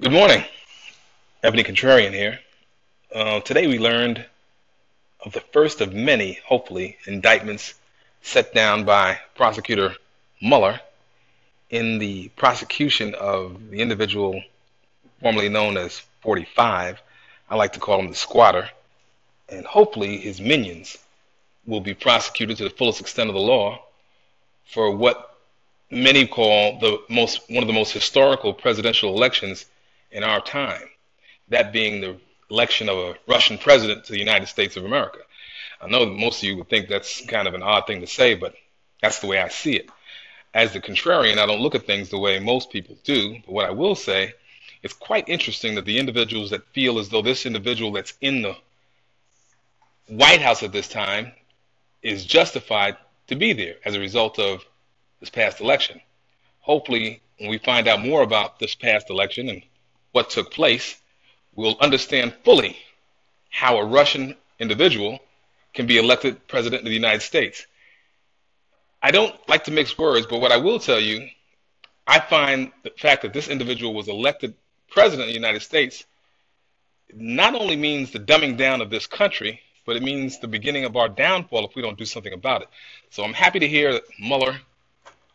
Good morning. Ebony Contrarian here. Uh, today we learned of the first of many, hopefully, indictments set down by prosecutor Mueller in the prosecution of the individual formerly known as 45. I like to call him the squatter. And hopefully his minions will be prosecuted to the fullest extent of the law for what many call the most one of the most historical presidential elections in our time, that being the election of a Russian president to the United States of America. I know most of you would think that's kind of an odd thing to say, but that's the way I see it. As the contrarian, I don't look at things the way most people do, but what I will say, it's quite interesting that the individuals that feel as though this individual that's in the White House at this time is justified to be there as a result of this past election. Hopefully, when we find out more about this past election and what took place, we'll understand fully how a Russian individual can be elected president of the United States. I don't like to mix words, but what I will tell you, I find the fact that this individual was elected president of the United States not only means the dumbing down of this country, but it means the beginning of our downfall if we don't do something about it. So I'm happy to hear that Mueller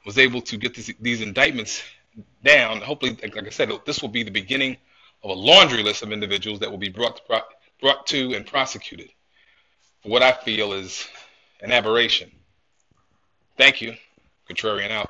was able to get this, these indictments down. Hopefully, like I said, this will be the beginning of a laundry list of individuals that will be brought to, brought to and prosecuted for what I feel is an aberration. Thank you. Contrarian out.